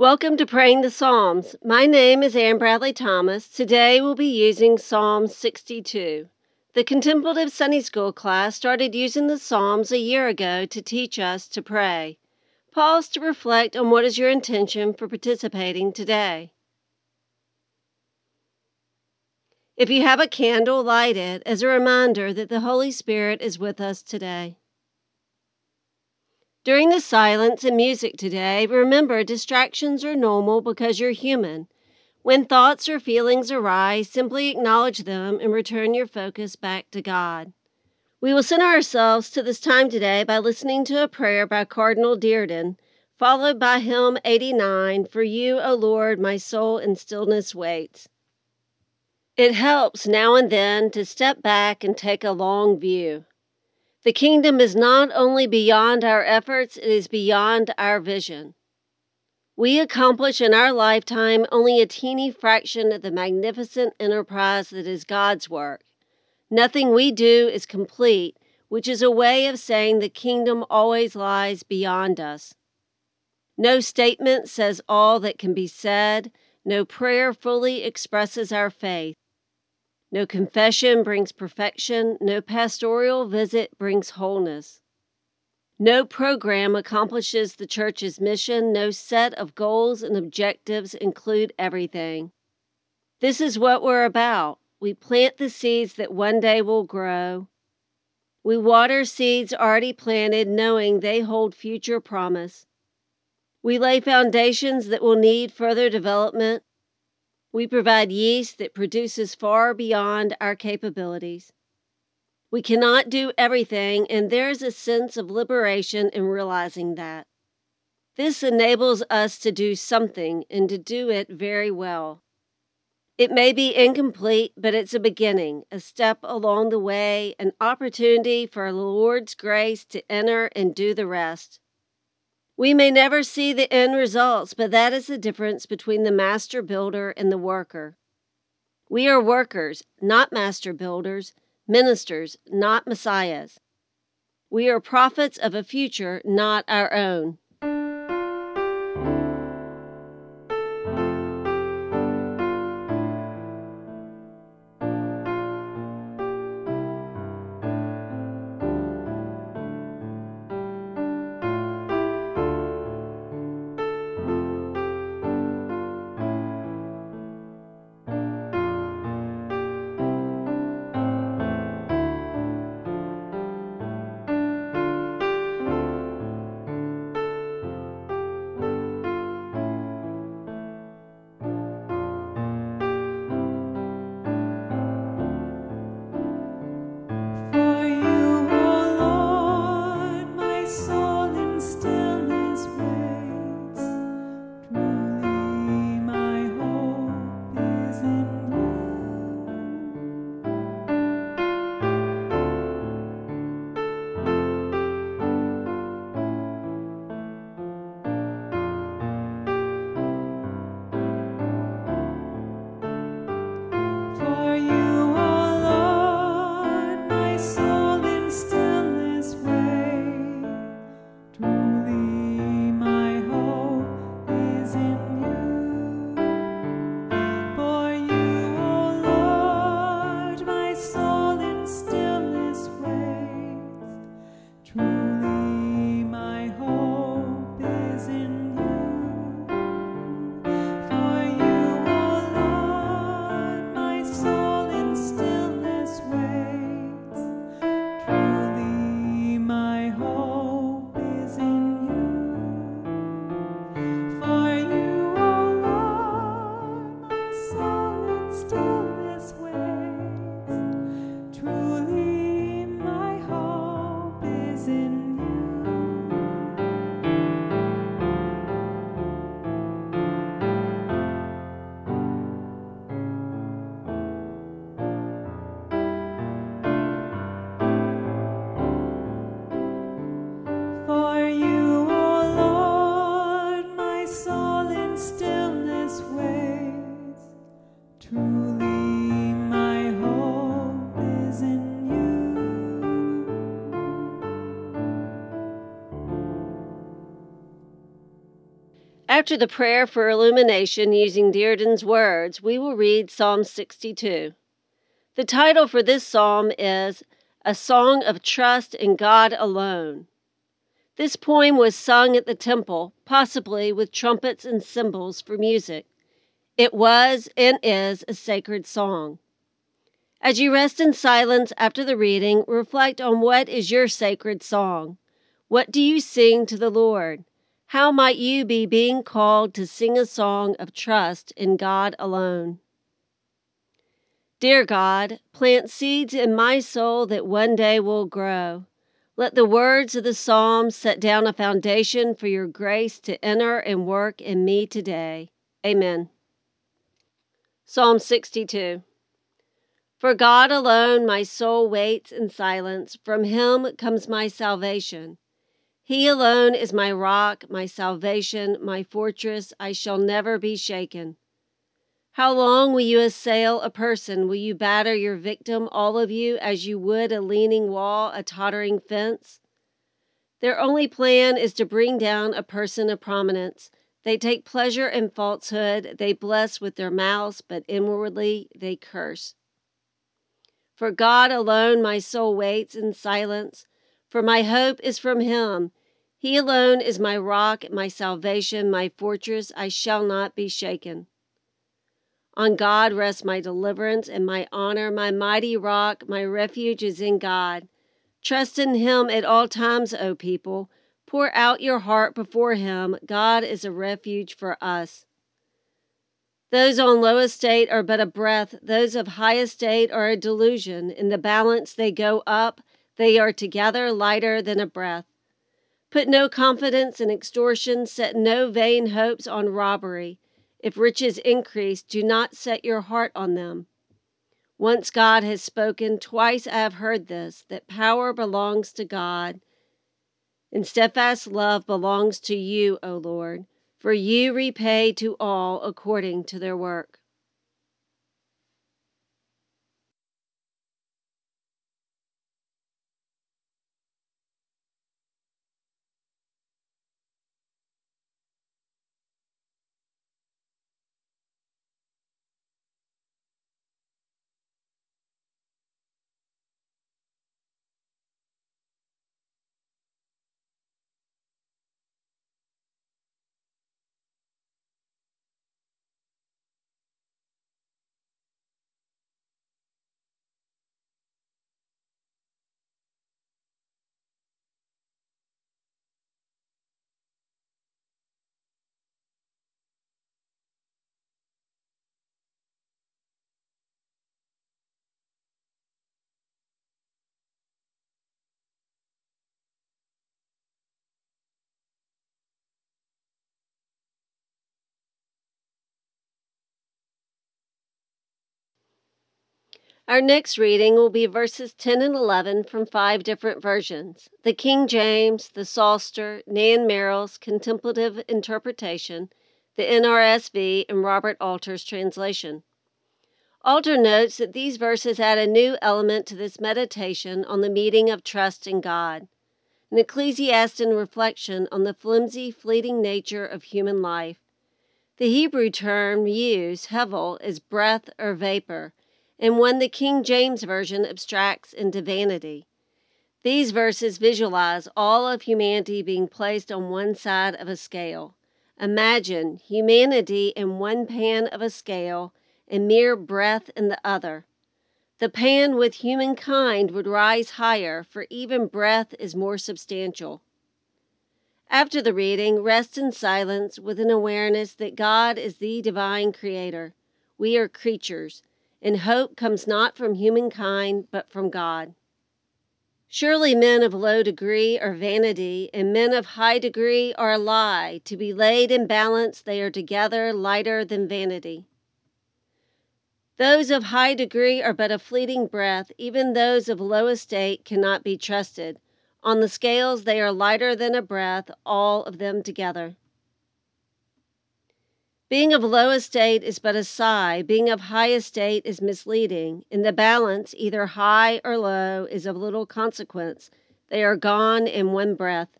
Welcome to Praying the Psalms. My name is Ann Bradley Thomas. Today we'll be using Psalm 62. The Contemplative Sunday School class started using the Psalms a year ago to teach us to pray. Pause to reflect on what is your intention for participating today. If you have a candle, light it as a reminder that the Holy Spirit is with us today. During the silence and music today, remember distractions are normal because you're human. When thoughts or feelings arise, simply acknowledge them and return your focus back to God. We will center ourselves to this time today by listening to a prayer by Cardinal Dearden, followed by hymn 89, For You, O Lord, my soul in stillness waits. It helps now and then to step back and take a long view. The kingdom is not only beyond our efforts, it is beyond our vision. We accomplish in our lifetime only a teeny fraction of the magnificent enterprise that is God's work. Nothing we do is complete, which is a way of saying the kingdom always lies beyond us. No statement says all that can be said, no prayer fully expresses our faith. No confession brings perfection, no pastoral visit brings wholeness. No program accomplishes the church's mission, no set of goals and objectives include everything. This is what we're about. We plant the seeds that one day will grow. We water seeds already planted, knowing they hold future promise. We lay foundations that will need further development. We provide yeast that produces far beyond our capabilities. We cannot do everything, and there is a sense of liberation in realizing that. This enables us to do something and to do it very well. It may be incomplete, but it's a beginning, a step along the way, an opportunity for the Lord's grace to enter and do the rest. We may never see the end results, but that is the difference between the master builder and the worker. We are workers, not master builders, ministers, not messiahs. We are prophets of a future not our own. After the prayer for illumination using Dearden's words, we will read Psalm 62. The title for this psalm is A Song of Trust in God Alone. This poem was sung at the temple, possibly with trumpets and cymbals for music. It was and is a sacred song. As you rest in silence after the reading, reflect on what is your sacred song. What do you sing to the Lord? How might you be being called to sing a song of trust in God alone? Dear God, plant seeds in my soul that one day will grow. Let the words of the psalm set down a foundation for your grace to enter and work in me today. Amen. Psalm 62 For God alone my soul waits in silence. From him comes my salvation. He alone is my rock, my salvation, my fortress. I shall never be shaken. How long will you assail a person? Will you batter your victim, all of you, as you would a leaning wall, a tottering fence? Their only plan is to bring down a person of prominence. They take pleasure in falsehood. They bless with their mouths, but inwardly they curse. For God alone my soul waits in silence, for my hope is from Him. He alone is my rock, my salvation, my fortress. I shall not be shaken. On God rests my deliverance and my honor, my mighty rock, my refuge is in God. Trust in Him at all times, O people. Pour out your heart before Him. God is a refuge for us. Those on low estate are but a breath, those of high estate are a delusion. In the balance they go up, they are together lighter than a breath. Put no confidence in extortion, set no vain hopes on robbery. If riches increase, do not set your heart on them. Once God has spoken, twice I have heard this, that power belongs to God, and steadfast love belongs to you, O Lord, for you repay to all according to their work. Our next reading will be verses 10 and 11 from five different versions the King James, the Psalter, Nan Merrill's Contemplative Interpretation, the NRSV, and Robert Alter's translation. Alter notes that these verses add a new element to this meditation on the meaning of trust in God, an Ecclesiastic reflection on the flimsy, fleeting nature of human life. The Hebrew term used, hevel, is breath or vapor and one the King James Version abstracts into vanity. These verses visualize all of humanity being placed on one side of a scale. Imagine humanity in one pan of a scale and mere breath in the other. The pan with humankind would rise higher, for even breath is more substantial. After the reading, rest in silence with an awareness that God is the divine creator. We are creatures and hope comes not from humankind, but from God. Surely men of low degree are vanity, and men of high degree are a lie. To be laid in balance, they are together lighter than vanity. Those of high degree are but a fleeting breath, even those of low estate cannot be trusted. On the scales, they are lighter than a breath, all of them together. Being of low estate is but a sigh, being of high estate is misleading. In the balance, either high or low is of little consequence. They are gone in one breath.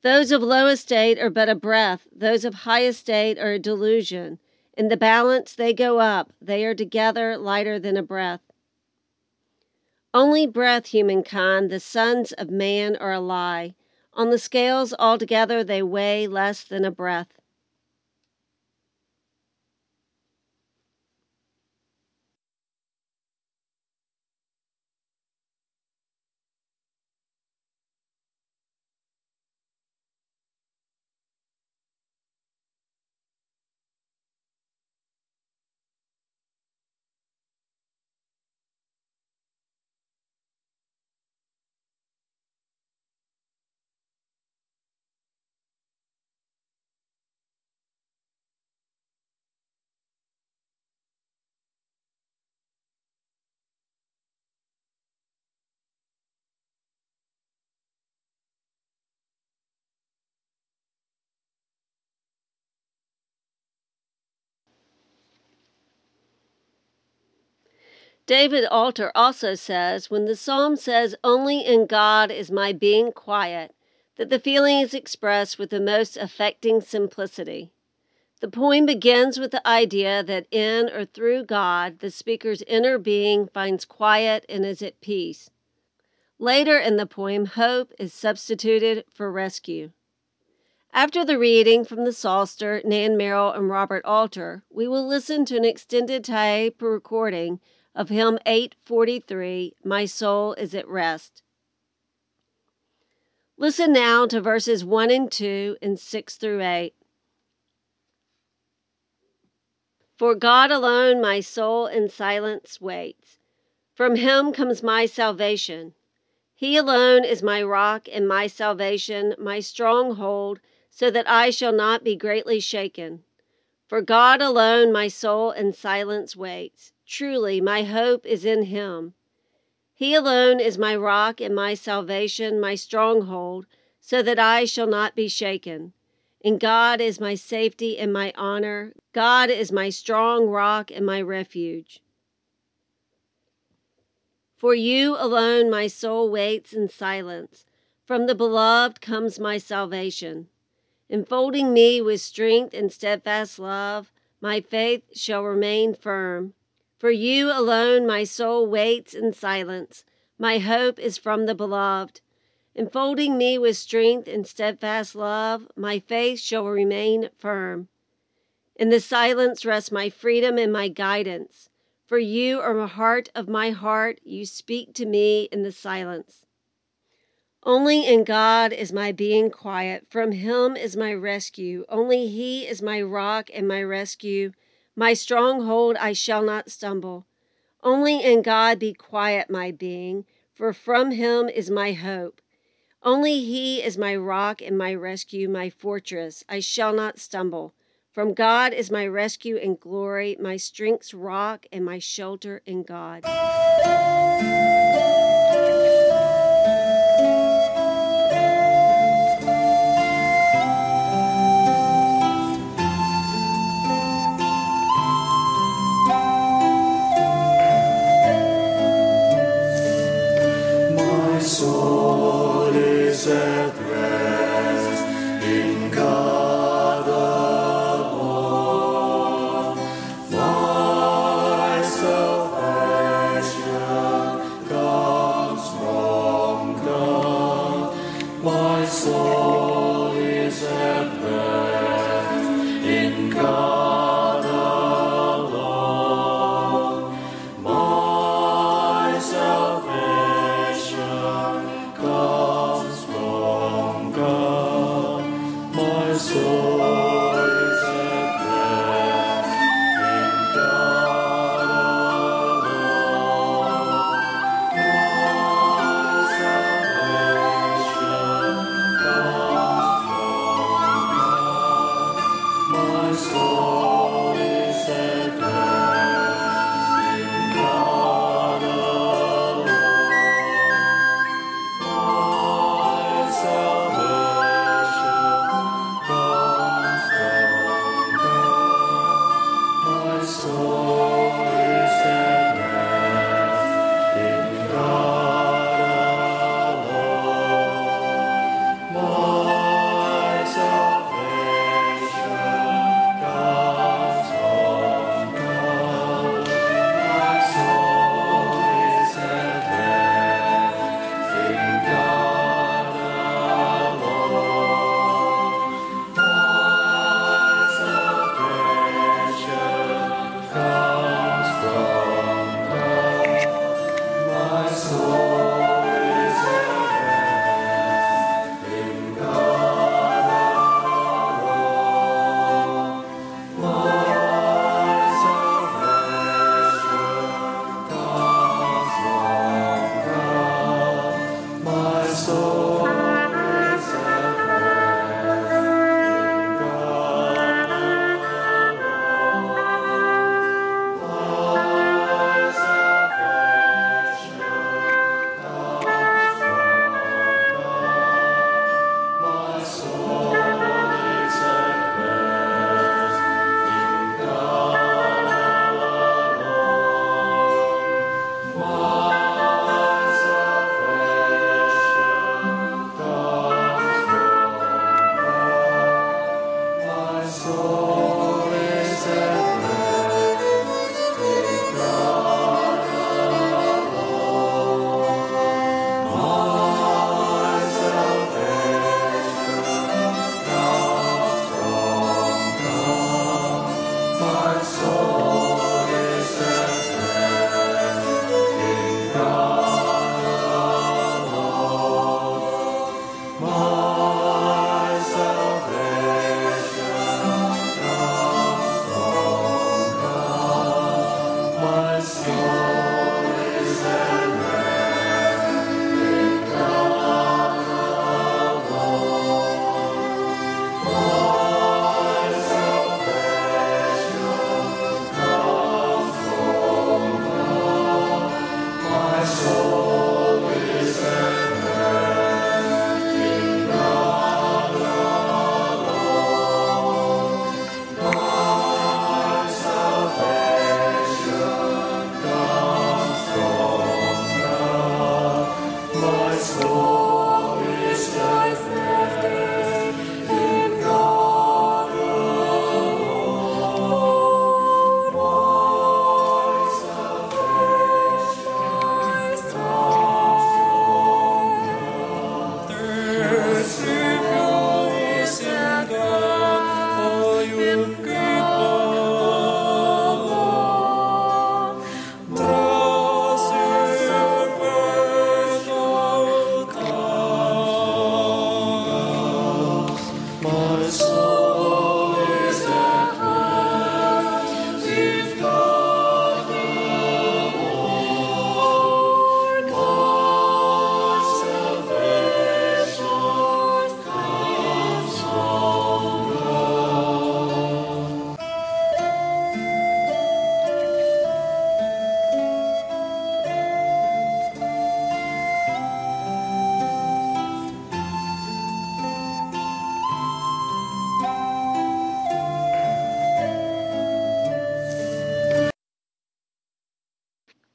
Those of low estate are but a breath, those of high estate are a delusion. In the balance they go up, they are together lighter than a breath. Only breath, humankind, the sons of man are a lie. On the scales altogether they weigh less than a breath. David Alter also says when the psalm says, Only in God is my being quiet, that the feeling is expressed with the most affecting simplicity. The poem begins with the idea that in or through God, the speaker's inner being finds quiet and is at peace. Later in the poem, hope is substituted for rescue. After the reading from the Psalter, Nan Merrill, and Robert Alter, we will listen to an extended tape recording of hymn 843, My Soul is at Rest. Listen now to verses 1 and 2 and 6 through 8. For God alone my soul in silence waits. From him comes my salvation. He alone is my rock and my salvation, my stronghold, so that I shall not be greatly shaken. For God alone my soul in silence waits. Truly, my hope is in him. He alone is my rock and my salvation, my stronghold, so that I shall not be shaken. And God is my safety and my honor. God is my strong rock and my refuge. For you alone my soul waits in silence. From the beloved comes my salvation. Enfolding me with strength and steadfast love, my faith shall remain firm. For you alone my soul waits in silence. My hope is from the beloved. Enfolding me with strength and steadfast love, my faith shall remain firm. In the silence rests my freedom and my guidance. For you are the heart of my heart, you speak to me in the silence. Only in God is my being quiet, from Him is my rescue. Only He is my rock and my rescue. My stronghold, I shall not stumble. Only in God be quiet, my being, for from him is my hope. Only he is my rock and my rescue, my fortress. I shall not stumble. From God is my rescue and glory, my strength's rock and my shelter in God.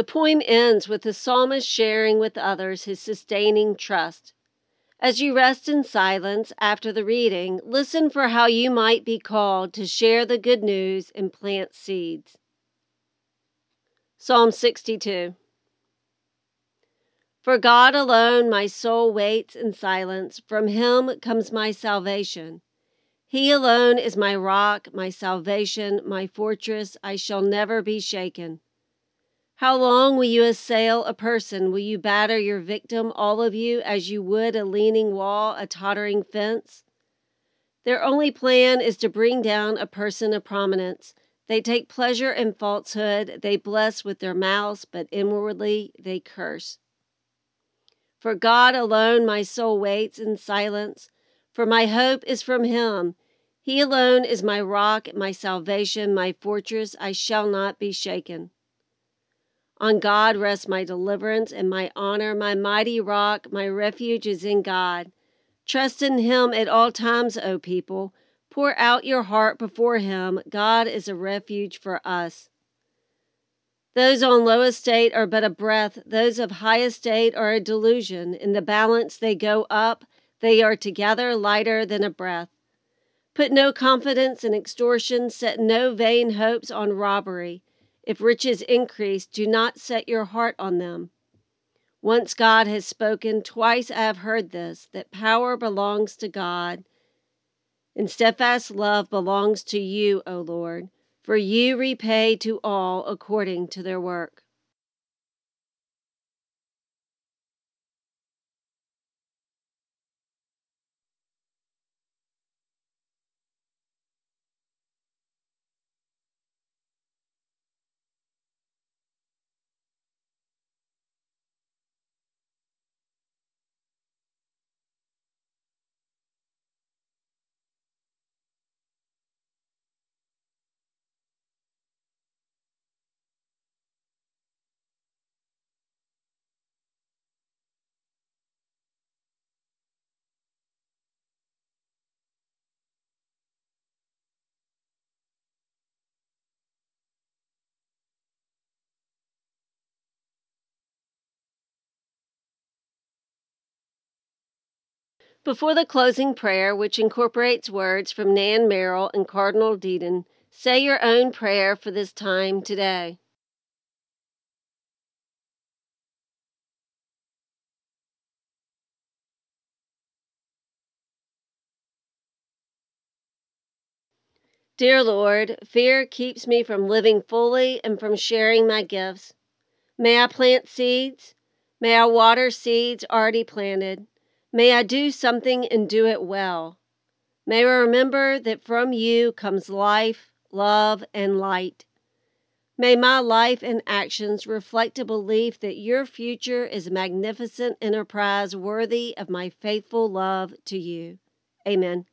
The poem ends with the psalmist sharing with others his sustaining trust. As you rest in silence after the reading, listen for how you might be called to share the good news and plant seeds. Psalm 62 For God alone my soul waits in silence, from him comes my salvation. He alone is my rock, my salvation, my fortress, I shall never be shaken. How long will you assail a person? Will you batter your victim, all of you, as you would a leaning wall, a tottering fence? Their only plan is to bring down a person of prominence. They take pleasure in falsehood. They bless with their mouths, but inwardly they curse. For God alone my soul waits in silence, for my hope is from Him. He alone is my rock, my salvation, my fortress. I shall not be shaken. On God rests my deliverance and my honor, my mighty rock, my refuge is in God. Trust in Him at all times, O people. Pour out your heart before Him. God is a refuge for us. Those on low estate are but a breath, those of high estate are a delusion. In the balance they go up, they are together lighter than a breath. Put no confidence in extortion, set no vain hopes on robbery. If riches increase, do not set your heart on them. Once God has spoken, twice I have heard this, that power belongs to God, and steadfast love belongs to you, O Lord, for you repay to all according to their work. Before the closing prayer, which incorporates words from Nan Merrill and Cardinal Dearden, say your own prayer for this time today. Dear Lord, fear keeps me from living fully and from sharing my gifts. May I plant seeds? May I water seeds already planted? May I do something and do it well. May I remember that from you comes life, love, and light. May my life and actions reflect a belief that your future is a magnificent enterprise worthy of my faithful love to you. Amen.